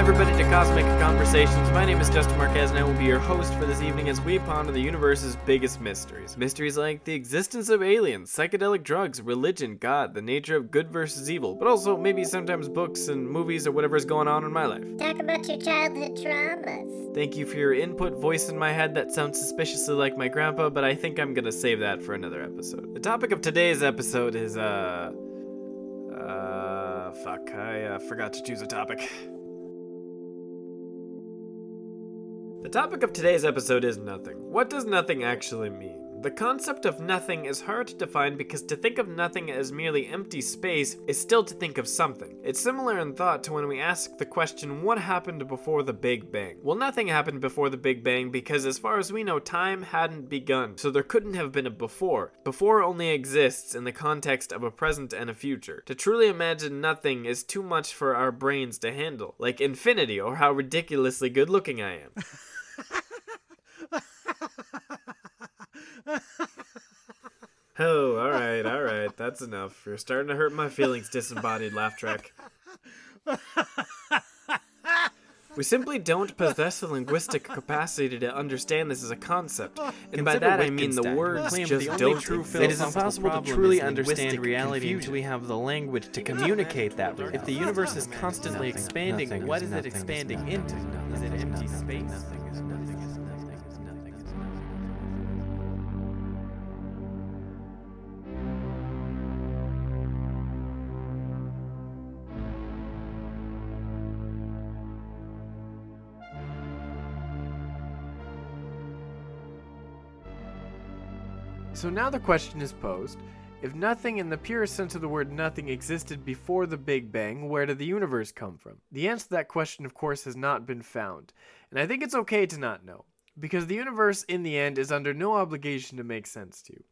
everybody, to Cosmic Conversations. My name is Justin Marquez, and I will be your host for this evening as we ponder the universe's biggest mysteries. Mysteries like the existence of aliens, psychedelic drugs, religion, God, the nature of good versus evil, but also maybe sometimes books and movies or whatever's going on in my life. Talk about your childhood traumas. Thank you for your input. Voice in my head that sounds suspiciously like my grandpa, but I think I'm gonna save that for another episode. The topic of today's episode is, uh. Uh. Fuck, I uh, forgot to choose a topic. Topic of today's episode is nothing. What does nothing actually mean? The concept of nothing is hard to define because to think of nothing as merely empty space is still to think of something. It's similar in thought to when we ask the question, what happened before the Big Bang? Well, nothing happened before the Big Bang because, as far as we know, time hadn't begun, so there couldn't have been a before. Before only exists in the context of a present and a future. To truly imagine nothing is too much for our brains to handle, like infinity or how ridiculously good looking I am. Oh, all right, all right. That's enough. You're starting to hurt my feelings, disembodied laugh track. We simply don't possess the linguistic capacity to understand this as a concept. And by that I mean the words just don't true It is impossible to truly understand reality until we have the language to communicate that reality. If the universe is constantly expanding, what is it expanding into? Is it empty space? So now the question is posed if nothing in the purest sense of the word nothing existed before the Big Bang, where did the universe come from? The answer to that question, of course, has not been found. And I think it's okay to not know, because the universe, in the end, is under no obligation to make sense to you.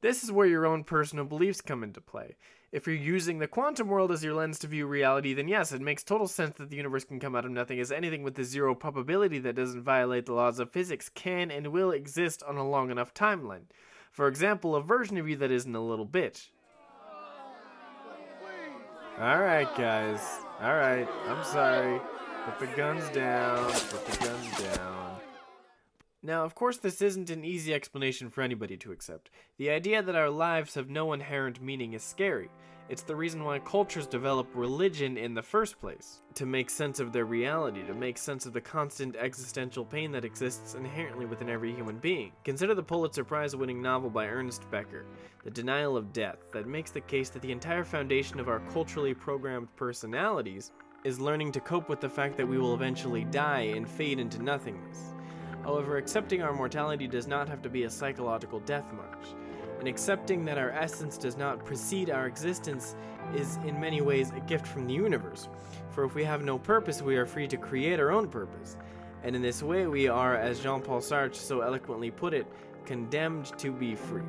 This is where your own personal beliefs come into play. If you're using the quantum world as your lens to view reality, then yes, it makes total sense that the universe can come out of nothing, as anything with a zero probability that doesn't violate the laws of physics can and will exist on a long enough timeline. For example, a version of you that isn't a little bitch. Alright, guys. Alright, I'm sorry. Put the guns down. Put the guns down. Now, of course, this isn't an easy explanation for anybody to accept. The idea that our lives have no inherent meaning is scary. It's the reason why cultures develop religion in the first place to make sense of their reality, to make sense of the constant existential pain that exists inherently within every human being. Consider the Pulitzer Prize winning novel by Ernest Becker, The Denial of Death, that makes the case that the entire foundation of our culturally programmed personalities is learning to cope with the fact that we will eventually die and fade into nothingness. However, accepting our mortality does not have to be a psychological death march and accepting that our essence does not precede our existence is in many ways a gift from the universe. For if we have no purpose, we are free to create our own purpose. And in this way, we are, as Jean Paul Sartre so eloquently put it, condemned to be free.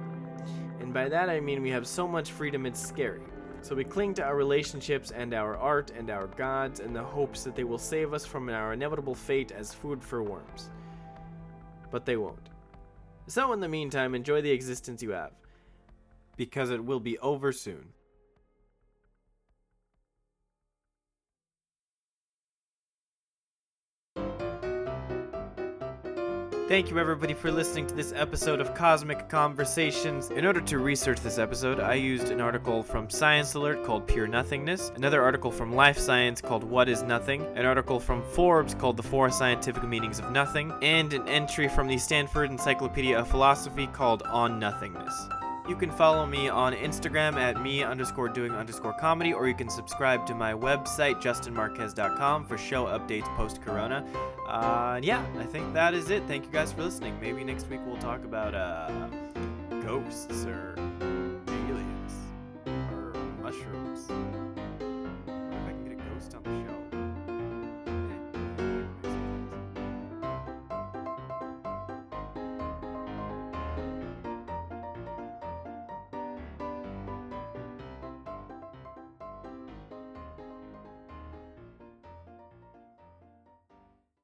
And by that I mean we have so much freedom it's scary. So we cling to our relationships and our art and our gods in the hopes that they will save us from our inevitable fate as food for worms. But they won't. So, in the meantime, enjoy the existence you have because it will be over soon. Thank you, everybody, for listening to this episode of Cosmic Conversations. In order to research this episode, I used an article from Science Alert called Pure Nothingness, another article from Live Science called What is Nothing, an article from Forbes called The Four Scientific Meanings of Nothing, and an entry from the Stanford Encyclopedia of Philosophy called On Nothingness. You can follow me on Instagram at me underscore doing underscore comedy, or you can subscribe to my website, justinmarquez.com, for show updates post corona. Uh, yeah, I think that is it. Thank you guys for listening. Maybe next week we'll talk about uh, ghosts or